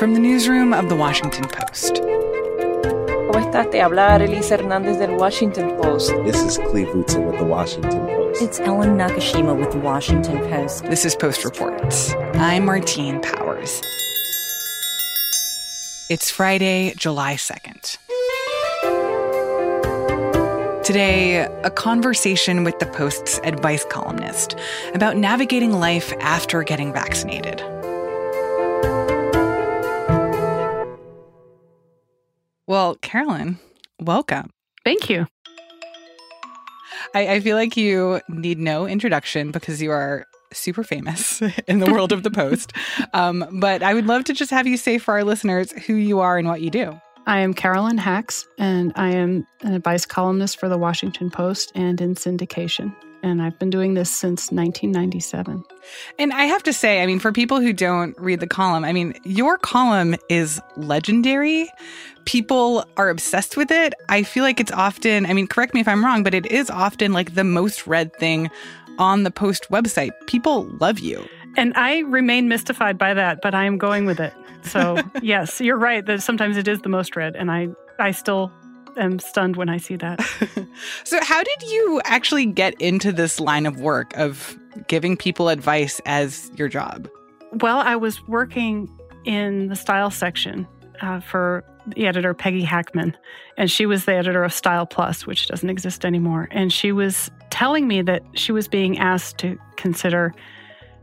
from the newsroom of The Washington Post. ¿Cómo estás? Te habla Arelisa Hernández del Washington Post. This is Cleve Wootson with The Washington Post. It's Ellen Nakashima with The Washington Post. This is Post Reports. I'm Martine Powers. It's Friday, July 2nd. Today, a conversation with the Post's advice columnist about navigating life after getting vaccinated. Well, Carolyn, welcome. Thank you. I, I, feel like you need no introduction because you are super famous in the world of the Post. Um, but I would love to just have you say for our listeners who you are and what you do. I am Carolyn Hax, and I am an advice columnist for the Washington Post and in syndication and I've been doing this since 1997. And I have to say, I mean, for people who don't read the column, I mean, your column is legendary. People are obsessed with it. I feel like it's often, I mean, correct me if I'm wrong, but it is often like the most read thing on the Post website. People love you. And I remain mystified by that, but I am going with it. So, yes, you're right that sometimes it is the most read, and I, I still am stunned when I see that. so, how did you actually get into this line of work of giving people advice as your job? Well, I was working in the style section uh, for the editor Peggy Hackman, and she was the editor of Style Plus, which doesn't exist anymore. And she was telling me that she was being asked to consider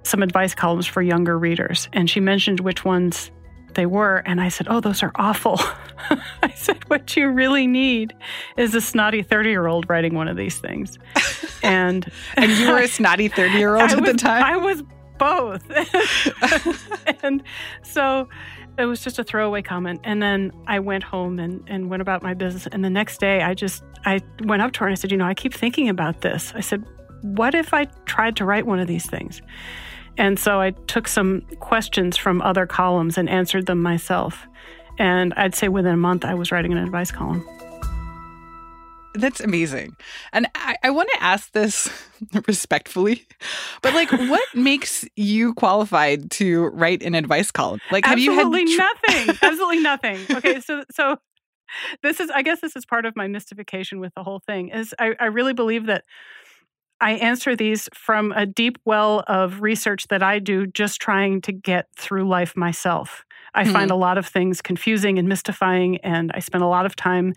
some advice columns for younger readers, and she mentioned which ones they were. And I said, Oh, those are awful. I said, What you really need is a snotty 30 year old writing one of these things. And, and you were a snotty 30 year old at was, the time? I was both. and so it was just a throwaway comment. And then I went home and, and went about my business. And the next day, I just, I went up to her and I said, You know, I keep thinking about this. I said, What if I tried to write one of these things? And so I took some questions from other columns and answered them myself. And I'd say within a month, I was writing an advice column. That's amazing. And I, I want to ask this respectfully, but like, what makes you qualified to write an advice column? Like, have Absolutely you had tr- nothing? Absolutely nothing. Okay, so so this is, I guess, this is part of my mystification with the whole thing. Is I, I really believe that I answer these from a deep well of research that I do just trying to get through life myself. I mm-hmm. find a lot of things confusing and mystifying, and I spend a lot of time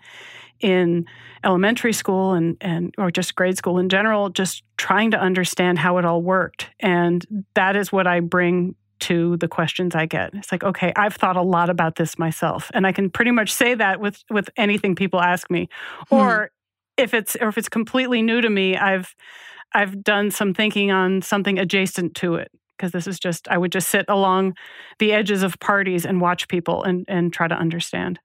in elementary school and, and or just grade school in general, just trying to understand how it all worked. And that is what I bring to the questions I get. It's like, okay, I've thought a lot about this myself, and I can pretty much say that with with anything people ask me. Hmm. Or if it's or if it's completely new to me, I've I've done some thinking on something adjacent to it because this is just I would just sit along the edges of parties and watch people and and try to understand.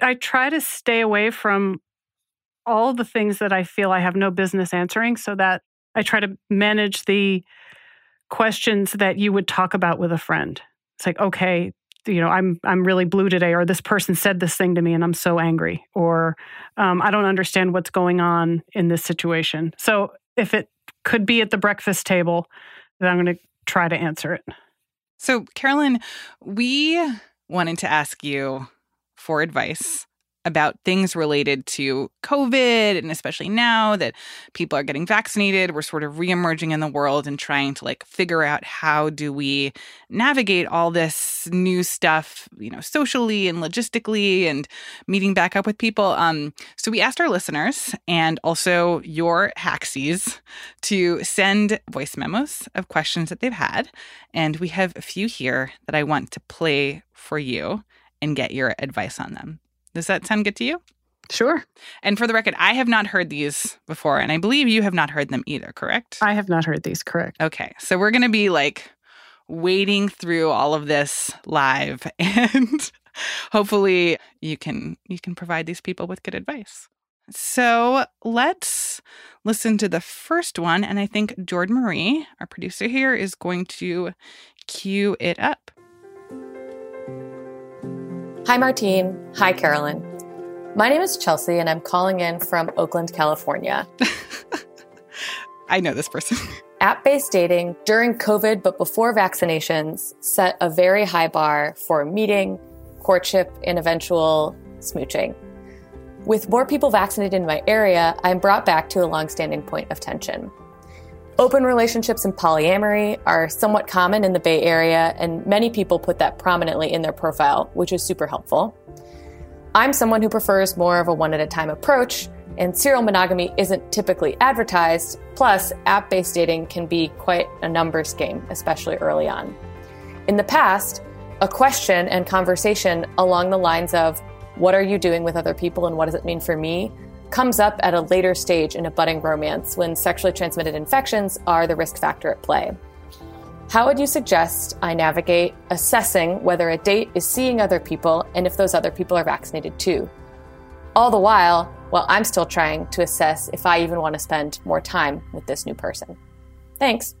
I try to stay away from all the things that I feel I have no business answering so that I try to manage the questions that you would talk about with a friend. It's like, okay, you know, I'm I'm really blue today, or this person said this thing to me, and I'm so angry, or um, I don't understand what's going on in this situation. So if it could be at the breakfast table, then I'm going to try to answer it. So, Carolyn, we wanted to ask you for advice about things related to COVID, and especially now that people are getting vaccinated, we're sort of reemerging in the world and trying to like figure out how do we navigate all this new stuff, you know, socially and logistically, and meeting back up with people. Um, so we asked our listeners and also your haxies to send voice memos of questions that they've had, and we have a few here that I want to play for you and get your advice on them. Does that sound good to you? Sure. And for the record, I have not heard these before, and I believe you have not heard them either, correct? I have not heard these, correct. Okay. So we're going to be like wading through all of this live and hopefully you can you can provide these people with good advice. So let's listen to the first one and I think Jordan Marie, our producer here is going to cue it up. Hi, Martine. Hi, Carolyn. My name is Chelsea, and I'm calling in from Oakland, California. I know this person. app based dating during COVID but before vaccinations set a very high bar for meeting, courtship, and eventual smooching. With more people vaccinated in my area, I'm brought back to a longstanding point of tension. Open relationships and polyamory are somewhat common in the Bay Area, and many people put that prominently in their profile, which is super helpful. I'm someone who prefers more of a one at a time approach, and serial monogamy isn't typically advertised. Plus, app based dating can be quite a numbers game, especially early on. In the past, a question and conversation along the lines of, What are you doing with other people and what does it mean for me? Comes up at a later stage in a budding romance when sexually transmitted infections are the risk factor at play. How would you suggest I navigate assessing whether a date is seeing other people and if those other people are vaccinated too? All the while, while I'm still trying to assess if I even want to spend more time with this new person. Thanks.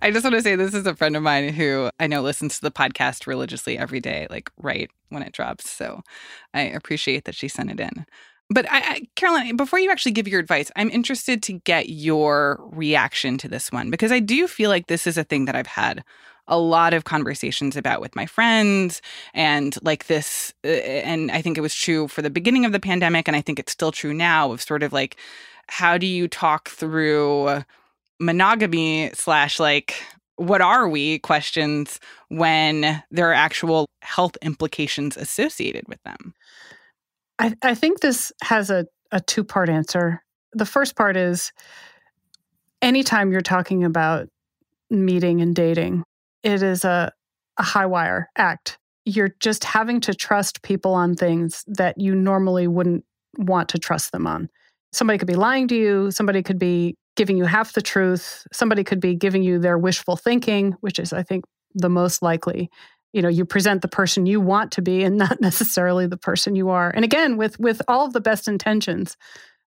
I just want to say this is a friend of mine who I know listens to the podcast religiously every day, like right when it drops. So I appreciate that she sent it in. But I, I, Carolyn, before you actually give your advice, I'm interested to get your reaction to this one because I do feel like this is a thing that I've had a lot of conversations about with my friends and like this uh, and I think it was true for the beginning of the pandemic and I think it's still true now of sort of like how do you talk through monogamy slash like what are we questions when there are actual health implications associated with them I, I think this has a, a two part answer. The first part is anytime you're talking about meeting and dating, it is a, a high wire act. You're just having to trust people on things that you normally wouldn't want to trust them on. Somebody could be lying to you, somebody could be giving you half the truth, somebody could be giving you their wishful thinking, which is, I think, the most likely you know you present the person you want to be and not necessarily the person you are. And again with with all of the best intentions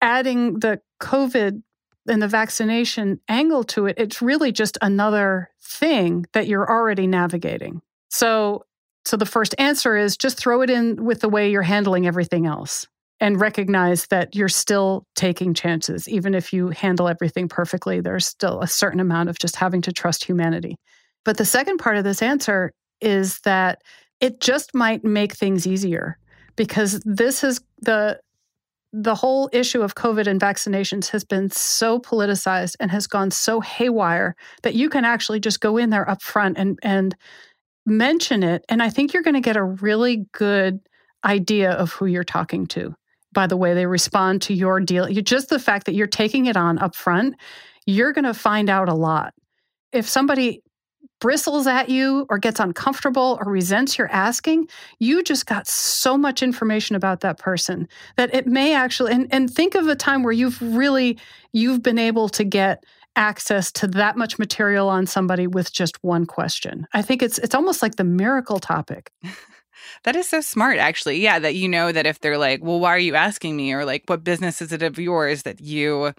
adding the covid and the vaccination angle to it it's really just another thing that you're already navigating. So so the first answer is just throw it in with the way you're handling everything else and recognize that you're still taking chances. Even if you handle everything perfectly there's still a certain amount of just having to trust humanity. But the second part of this answer is that it just might make things easier because this is the the whole issue of COVID and vaccinations has been so politicized and has gone so haywire that you can actually just go in there up front and and mention it. And I think you're going to get a really good idea of who you're talking to by the way they respond to your deal. You just the fact that you're taking it on up front, you're going to find out a lot. If somebody bristles at you or gets uncomfortable or resents your asking, you just got so much information about that person that it may actually and, and think of a time where you've really you've been able to get access to that much material on somebody with just one question. I think it's it's almost like the miracle topic. That is so smart, actually. Yeah, that you know that if they're like, well, why are you asking me? Or like, what business is it of yours that you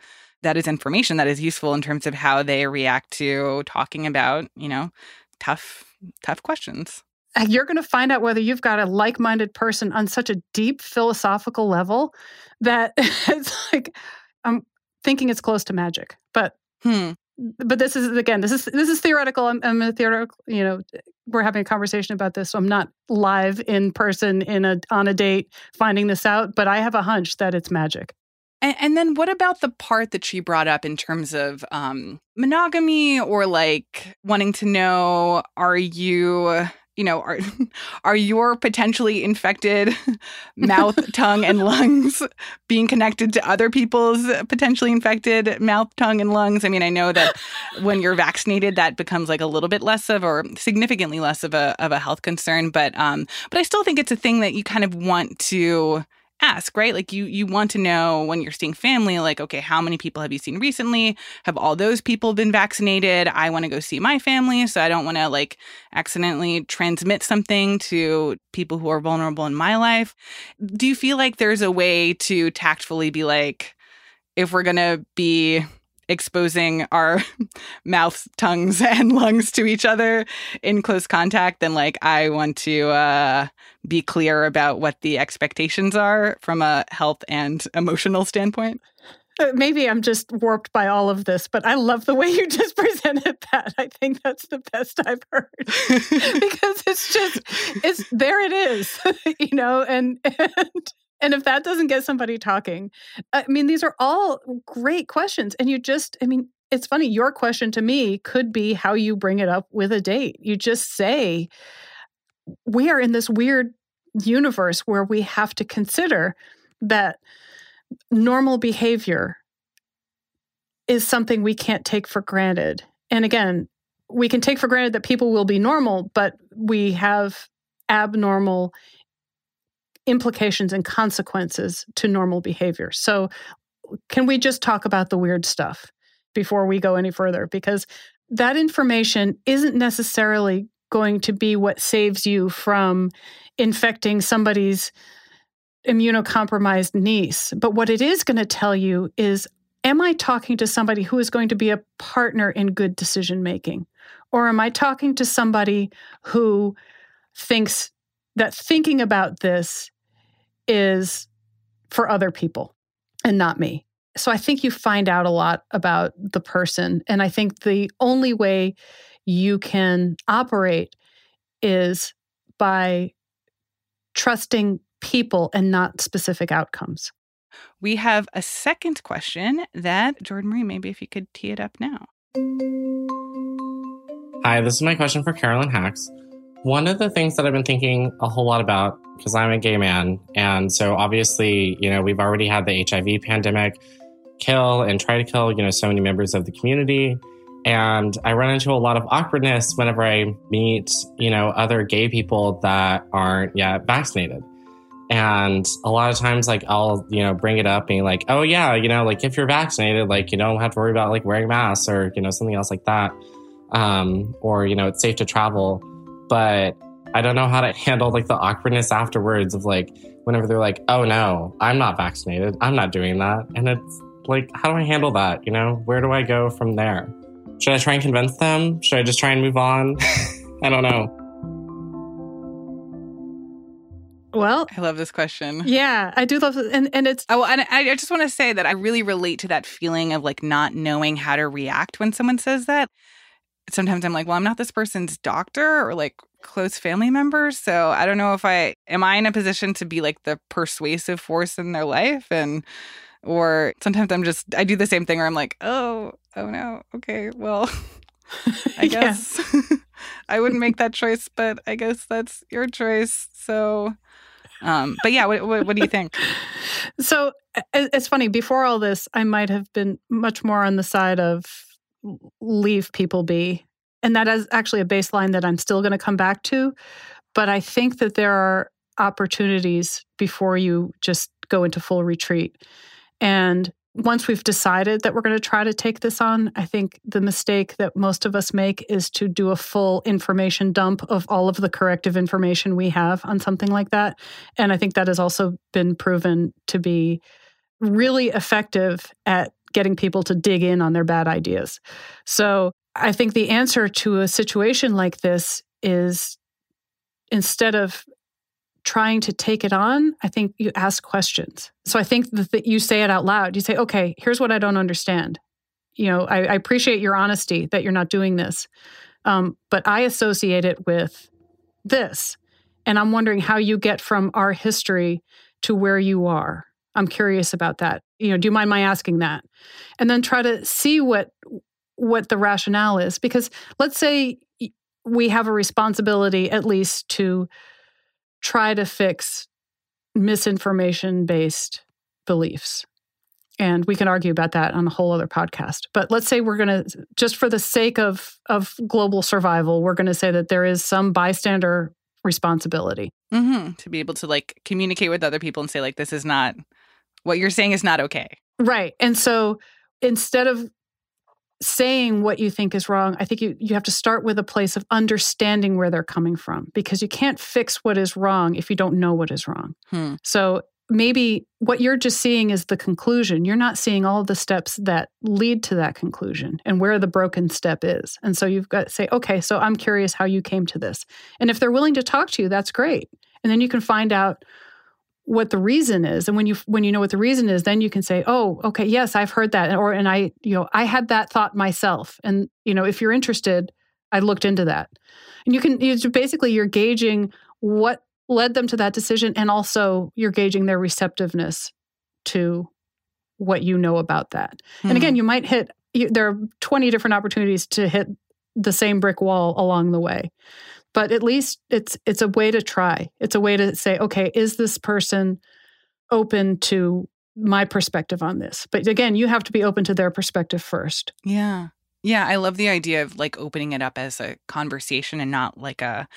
that is information that is useful in terms of how they react to talking about, you know, tough, tough questions. You're going to find out whether you've got a like minded person on such a deep philosophical level that it's like, I'm thinking it's close to magic. But, hmm. but this is, again, this is, this is theoretical. I'm, I'm a theoretical, you know, we're having a conversation about this. So I'm not live in person in a, on a date finding this out, but I have a hunch that it's magic. And, and, then what about the part that she brought up in terms of um, monogamy or like wanting to know are you you know are are your potentially infected mouth tongue and lungs being connected to other people's potentially infected mouth tongue and lungs? I mean i know that when you're vaccinated that becomes like a little bit less of or significantly less of a of a health concern but um but i still think it's a thing that you kind of want to ask, right? Like you you want to know when you're seeing family like okay, how many people have you seen recently? Have all those people been vaccinated? I want to go see my family, so I don't want to like accidentally transmit something to people who are vulnerable in my life. Do you feel like there's a way to tactfully be like if we're going to be exposing our mouths, tongues, and lungs to each other in close contact, then like I want to uh, be clear about what the expectations are from a health and emotional standpoint. Uh, Maybe I'm just warped by all of this, but I love the way you just presented that. I think that's the best I've heard because it's just it's there it is, you know, and and and if that doesn't get somebody talking, I mean these are all great questions and you just I mean it's funny your question to me could be how you bring it up with a date. You just say we are in this weird universe where we have to consider that normal behavior is something we can't take for granted. And again, we can take for granted that people will be normal, but we have abnormal implications and consequences to normal behavior. So, can we just talk about the weird stuff before we go any further? Because that information isn't necessarily going to be what saves you from infecting somebody's immunocompromised niece. But what it is going to tell you is Am I talking to somebody who is going to be a partner in good decision making? Or am I talking to somebody who thinks that thinking about this is for other people and not me? So I think you find out a lot about the person. And I think the only way you can operate is by trusting people and not specific outcomes. We have a second question that Jordan Marie, maybe if you could tee it up now. Hi, this is my question for Carolyn Hax. One of the things that I've been thinking a whole lot about, because I'm a gay man, and so obviously, you know, we've already had the HIV pandemic kill and try to kill, you know, so many members of the community. And I run into a lot of awkwardness whenever I meet, you know, other gay people that aren't yet vaccinated. And a lot of times, like, I'll, you know, bring it up being like, oh, yeah, you know, like if you're vaccinated, like, you don't have to worry about like wearing masks or, you know, something else like that. Um, or, you know, it's safe to travel. But I don't know how to handle like the awkwardness afterwards of like, whenever they're like, oh, no, I'm not vaccinated. I'm not doing that. And it's like, how do I handle that? You know, where do I go from there? Should I try and convince them? Should I just try and move on? I don't know. Well, I love this question. yeah, I do love it. And, and it's, Oh, and I I just want to say that I really relate to that feeling of like not knowing how to react when someone says that. Sometimes I'm like, well, I'm not this person's doctor or like close family members. So I don't know if I am I in a position to be like the persuasive force in their life. And, or sometimes I'm just, I do the same thing where I'm like, oh, oh no. Okay, well, I guess I wouldn't make that choice, but I guess that's your choice. So, um, but yeah, what, what, what do you think? So it's funny. Before all this, I might have been much more on the side of leave people be. And that is actually a baseline that I'm still going to come back to. But I think that there are opportunities before you just go into full retreat. And once we've decided that we're going to try to take this on, I think the mistake that most of us make is to do a full information dump of all of the corrective information we have on something like that. And I think that has also been proven to be really effective at getting people to dig in on their bad ideas. So I think the answer to a situation like this is instead of trying to take it on, I think you ask questions. So I think that you say it out loud. You say, okay, here's what I don't understand. You know, I, I appreciate your honesty that you're not doing this, um, but I associate it with this. And I'm wondering how you get from our history to where you are. I'm curious about that. You know, do you mind my asking that? And then try to see what what the rationale is because let's say we have a responsibility at least to try to fix misinformation based beliefs. And we can argue about that on a whole other podcast. But let's say we're going to just for the sake of of global survival, we're going to say that there is some bystander responsibility. hmm To be able to like communicate with other people and say like, this is not what you're saying is not okay. Right. And so instead of saying what you think is wrong, I think you, you have to start with a place of understanding where they're coming from because you can't fix what is wrong if you don't know what is wrong. Hmm. So maybe what you're just seeing is the conclusion. You're not seeing all the steps that lead to that conclusion and where the broken step is. And so you've got to say, okay, so I'm curious how you came to this. And if they're willing to talk to you, that's great. And then you can find out what the reason is. And when you when you know what the reason is then you can say oh okay yes i've heard that or and i you know i had that thought myself. And you know if you're interested i looked into that. And you can you basically you're gauging what led them to that decision and also you're gauging their receptiveness to what you know about that. Hmm. and again you might hit you, there are 20 different opportunities to hit the same brick wall along the way but at least it's it's a way to try. It's a way to say okay is this person open to my perspective on this? But again you have to be open to their perspective first. Yeah. Yeah, I love the idea of like opening it up as a conversation and not like a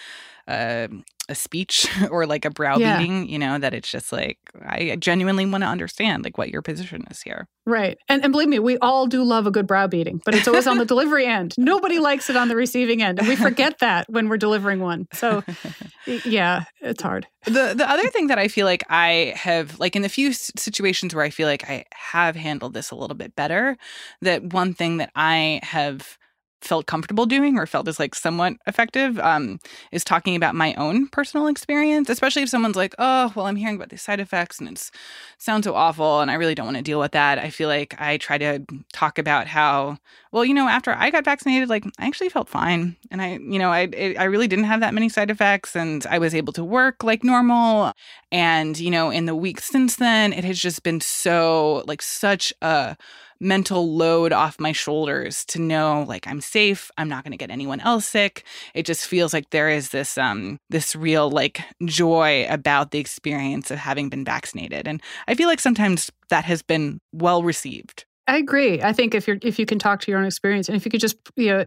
a, a speech or like a browbeating, you know, that it's just like I genuinely want to understand like what your position is here. right and, and believe me we all do love a good browbeating but it's always on the delivery end. Nobody likes it on the receiving end and we forget that when we're delivering one so yeah it's hard. The the other thing that I feel like I have like in the few situations where I feel like I have handled this a little bit better, that one thing that I have felt comfortable doing or felt is like somewhat effective um, is talking about my own personal experience, especially if someone's like, oh, well, I'm hearing about these side effects and it's sounds so awful and I really don't want to deal with that. I feel like I try to talk about how, well, you know, after I got vaccinated, like I actually felt fine and I, you know, I it, I really didn't have that many side effects and I was able to work like normal. And you know, in the weeks since then, it has just been so like such a mental load off my shoulders to know like I'm safe, I'm not going to get anyone else sick. It just feels like there is this um this real like joy about the experience of having been vaccinated. And I feel like sometimes that has been well received. I agree. I think if you're if you can talk to your own experience and if you could just you know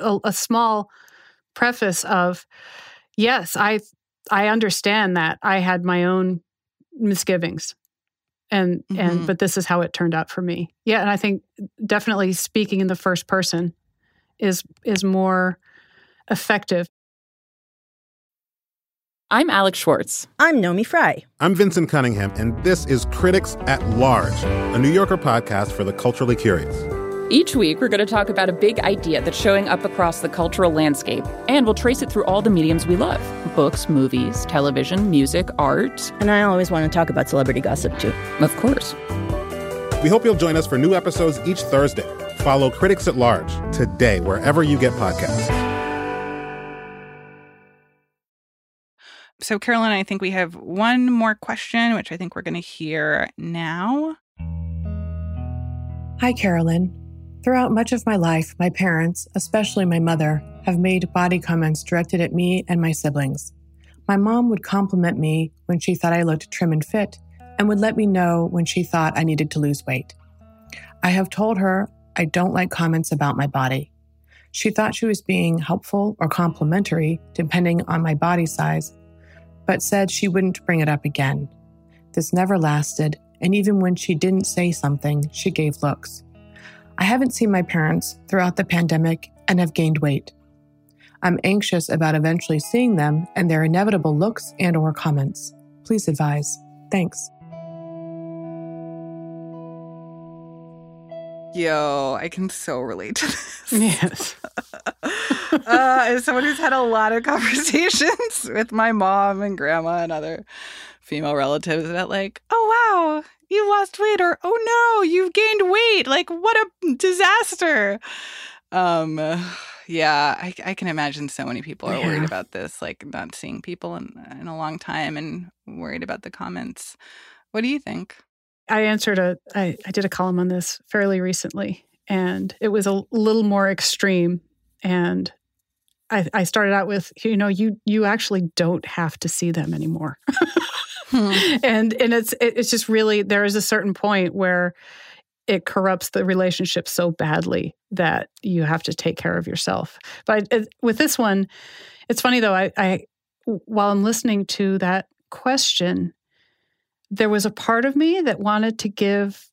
a, a small preface of yes, I I understand that I had my own misgivings. And Mhm. and but this is how it turned out for me. Yeah, and I think definitely speaking in the first person is is more effective. I'm Alex Schwarz. I'm Naomi Fry. I'm Vinson Cunningham, and this is Critics at Large, a New Yorker podcast for the culturally curious. Each week, we're going to talk about a big idea that's showing up across the cultural landscape, and we'll trace it through all the mediums we love books, movies, television, music, art. And I always want to talk about celebrity gossip too. Of course. We hope you'll join us for new episodes each Thursday. Follow Critics at Large today, wherever you get podcasts. So Carolyn, I think we have one more question which I think we're going to hear now. Hi, Carolyn. Throughout much of my life, my parents, especially my mother, have made body comments directed at me and my siblings. My mom would compliment me when she thought I looked trim and fit, and would let me know when she thought I needed to lose weight. I have told her I don't like comments about my body. She thought she was being helpful or complimentary, depending on my body size, but said she wouldn't bring it up again. This never lasted, and even when she didn't say something, she gave looks. I haven't seen my parents throughout the pandemic and have gained weight. I'm anxious about eventually seeing them and their inevitable looks and or comments. Please advise. Thanks. Yo, I can so relate to this. Yes. uh, as someone who's had a lot of conversations with my mom and grandma and other female relatives about like, oh wow, you lost weight, or oh no, you've gained weight. Like, what a disaster. Um, yeah, I, I can imagine so many people are worried about this, like not seeing people in in a long time and worried about the comments. What do you think? I answered a I, I did a column on this fairly recently and it was a little more extreme and I, I started out with you know you you actually don't have to see them anymore And and it's it's just really there is a certain point where it corrupts the relationship so badly that you have to take care of yourself. But it, with this one it's funny though I, I while i'm listening to that question there was a part of me that wanted to give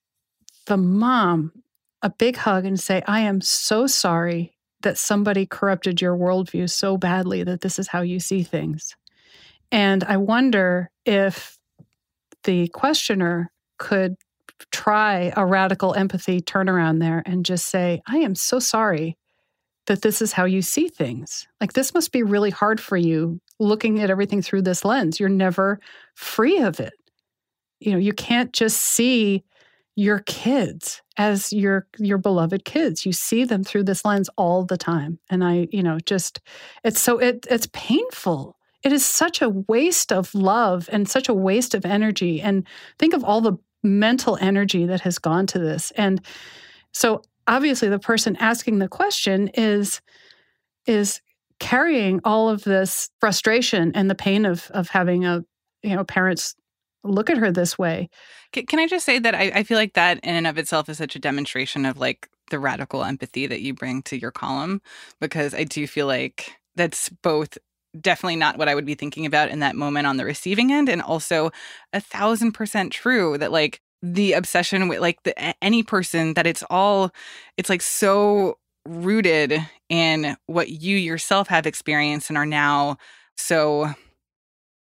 the mom a big hug and say i am so sorry that somebody corrupted your worldview so badly that this is how you see things and I wonder if the questioner could try a radical empathy turnaround there and just say, I am so sorry that this is how you see things. Like, this must be really hard for you looking at everything through this lens. You're never free of it. you know, you can't just see your kids as your your beloved kids you see them through this lens all the time and i you know just it's so it it's painful it is such a waste of love and such a waste of energy. And think of all the mental energy that has gone to this. And so obviously the person asking the question is is carrying all of this frustration and the pain of of having a you know parents look at her this way. Can, I just say that I, I feel like that in and of itself is such a demonstration of like the radical empathy that you bring to your column? Because I do feel like that's both definitely not what I would be thinking about in that moment on the receiving end and also a thousand percent true that like the obsession with like the any person that it's all it's like so rooted in what you yourself have experienced and are now so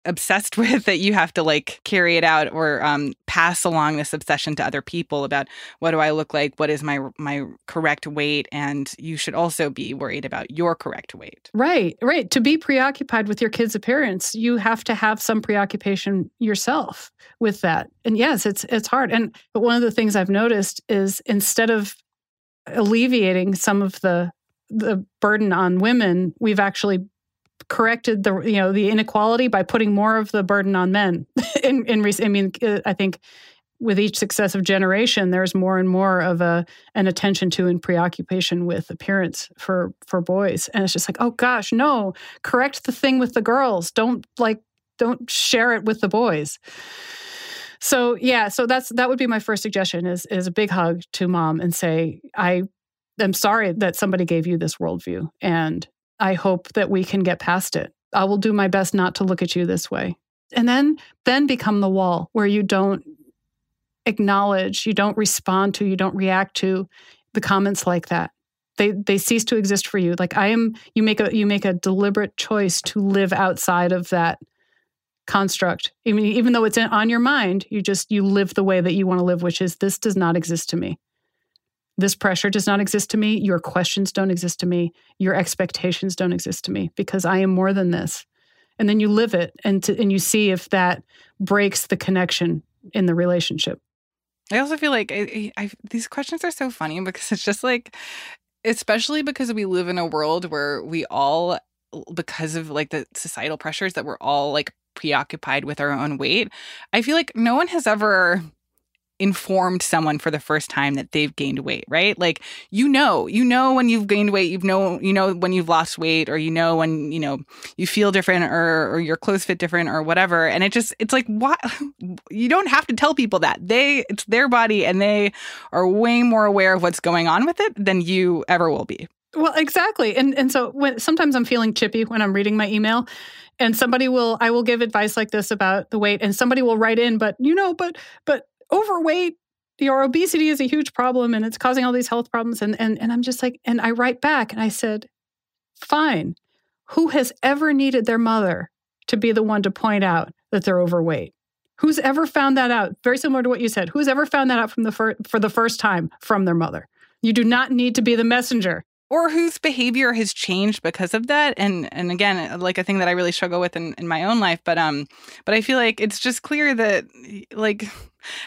obsessed with that you have to like carry it out or um, pass along this obsession to other people about what do I look like, what is my my correct weight, and you should also be worried about your correct weight. Right, right. To be preoccupied with your kid's appearance, you have to have some preoccupation yourself with that. And yes, it's it's hard. And but one of the things I've noticed is instead of alleviating some of the the burden on women, we've actually corrected the you know the inequality by putting more of the burden on men. in in recent I mean, uh, I think with each successive generation, there's more and more of a an attention to and preoccupation with appearance for for boys, and it's just like, oh gosh, no, correct the thing with the girls. Don't like don't share it with the boys. So yeah, so that's that would be my first suggestion is is a big hug to mom and say I am sorry that somebody gave you this worldview and I hope that we can get past it. I will do my best not to look at you this way. And then then become the wall where you don't acknowledge, you don't respond to, you don't react to the comments like that. They they cease to exist for you. Like I am you make a you make a deliberate choice to live outside of that construct. Even even though it's on your mind, you just you live the way that you want to live, which is this does not exist to me. This pressure does not exist to me. Your questions don't exist to me. Your expectations don't exist to me because I am more than this. And then you live it and, to, and you see if that breaks the connection in the relationship. I also feel like I, I, these questions are so funny because it's just like, especially because we live in a world where we all, because of like the societal pressures that we're all like preoccupied with our own weight. I feel like no one has ever informed someone for the first time that they've gained weight, right? Like you know, you know when you've gained weight, you know, you know when you've lost weight, or you know when you know you feel different, or or your clothes fit different, or whatever. And it just it's like why you don't have to tell people that they it's their body, and they are way more aware of what's going on with it than you ever will be. Well, exactly. And and so when sometimes I'm feeling chippy when I'm reading my email and somebody will I will give advice like this about the weight and somebody will write in but you know but but overweight your obesity is a huge problem and it's causing all these health problems and and and I'm just like and I write back and I said fine. Who has ever needed their mother to be the one to point out that they're overweight? Who's ever found that out? Very similar to what you said. Who's ever found that out from the fir- for the first time from their mother? You do not need to be the messenger or whose behavior has changed because of that. And and again like a thing that i really struggle with in, in my own life but um but i feel like it's just clear that like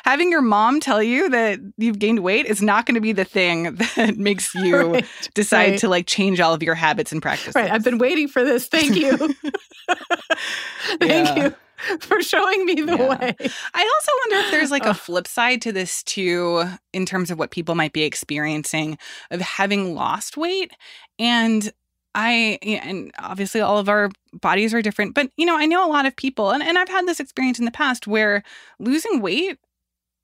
having your mom tell you that you've gained weight is not going to be the thing that makes you right, decide right. to like change all of your habits and practices. Right i've been waiting for this. Thank you. Thank yeah. you for showing me the yeah. way. I also wonder if there's like a flip side to this too, in terms of what people might be experiencing of having lost weight. And I, and obviously all of our bodies are different, but you know, I know a lot of people, and, and I've had this experience in the past where losing weight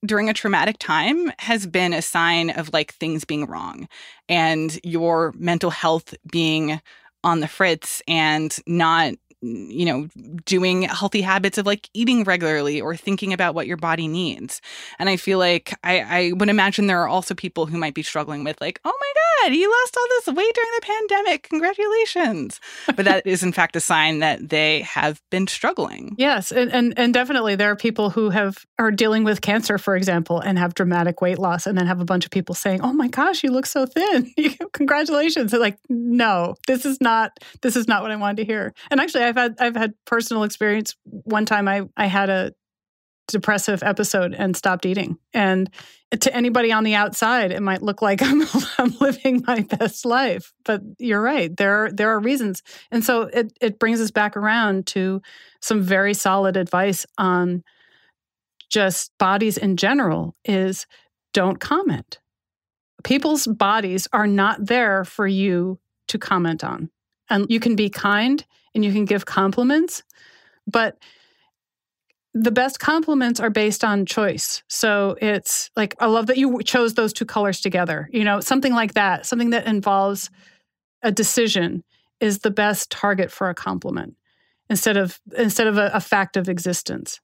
during a traumatic time has been a sign of like things being wrong and your mental health being on the fritz and not you know, doing healthy habits of like eating regularly or thinking about what your body needs. And I feel like I, I would imagine there are also people who might be struggling with like, oh my God, you lost all this weight during the pandemic. Congratulations. but that is in fact a sign that they have been struggling. Yes. And, and and definitely there are people who have are dealing with cancer, for example, and have dramatic weight loss and then have a bunch of people saying, Oh my gosh, you look so thin. Congratulations. They're like, no, this is not this is not what I wanted to hear. And actually I I've had I've had personal experience. One time I I had a depressive episode and stopped eating. And to anybody on the outside, it might look like I'm, I'm living my best life. But you're right. There, there are reasons. And so it, it brings us back around to some very solid advice on just bodies in general is don't comment. People's bodies are not there for you to comment on. And you can be kind and you can give compliments, but the best compliments are based on choice. So it's like, I love that you chose those two colors together. You know, something like that, something that involves a decision is the best target for a compliment instead of instead of a, a fact of existence.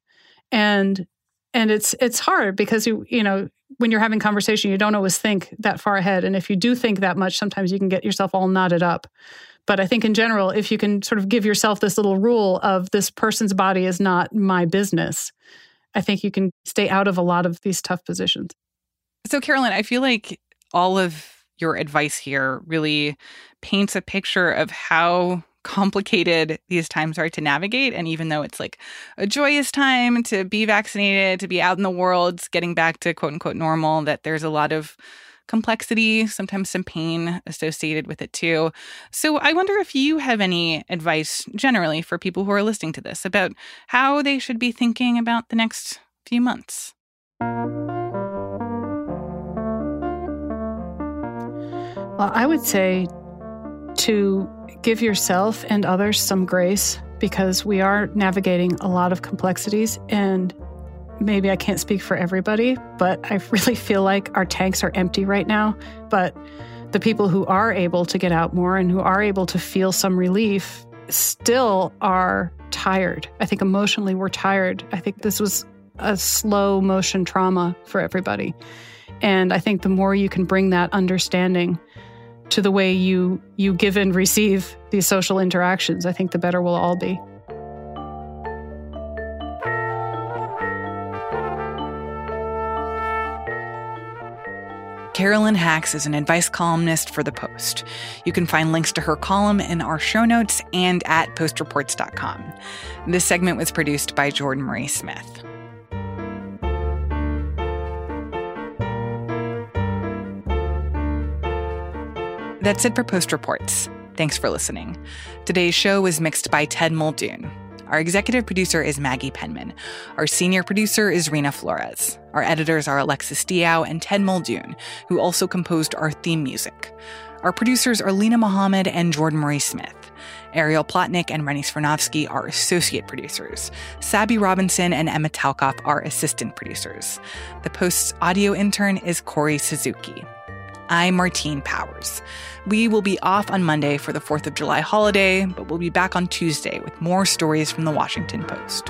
And and it's it's hard because you you know when you're having conversation you don't always think that far ahead. And if you do think that much sometimes you can get yourself all knotted up. But i think in general if you can sort of give yourself this little rule of this person's body is not my business i think you can stay out of a lot of these tough positions. So carolyn i feel like all of your advice here really paints a picture of how complicated these times are to navigate. And even though it's like a joyous time to be vaccinated, to be out in the world, getting back to quote unquote normal, that there's a lot of complexity, sometimes some pain associated with it too. So I wonder if you have any advice generally for people who are listening to this about how they should be thinking about the next few months. Well, I would say to give yourself and others some grace because we are navigating a lot of complexities and maybe I can't speak for everybody, but I really feel like our tanks are empty right now. But the people who are able to get out more and who are able to feel some relief still are tired. I think emotionally we're tired. I think this was a slow motion trauma for everybody. And I think the more you can bring that understanding to the way you you give and receive these social interactions, I think the better we'll all be. Carolyn Hax is an advice columnist for The Post. You can find links to her column in our show notes and at postreports.com. This segment was produced by Jordan Marie Smith. That's it for Post Reports. Thanks for listening. Today's show was mixed by Ted Muldoon. Our executive producer is Maggie Penman. Our senior producer is Reena Flores. Our editors are Alexis Diao and Ted Muldoon, who also composed our theme music. Our producers are Linah Mohammad and Jordan Marie Smith. Ariel Plotnick and Rennie Svirnovskiy are associate producers. Sabby Robinson and Emma Talkoff are assistant producers. The Post's audio intern is Corey Suzuki. I'm Martine Powers. We will be off on Monday for the 4th of July holiday, but we'll be back on Tuesday with more stories from the Washington Post.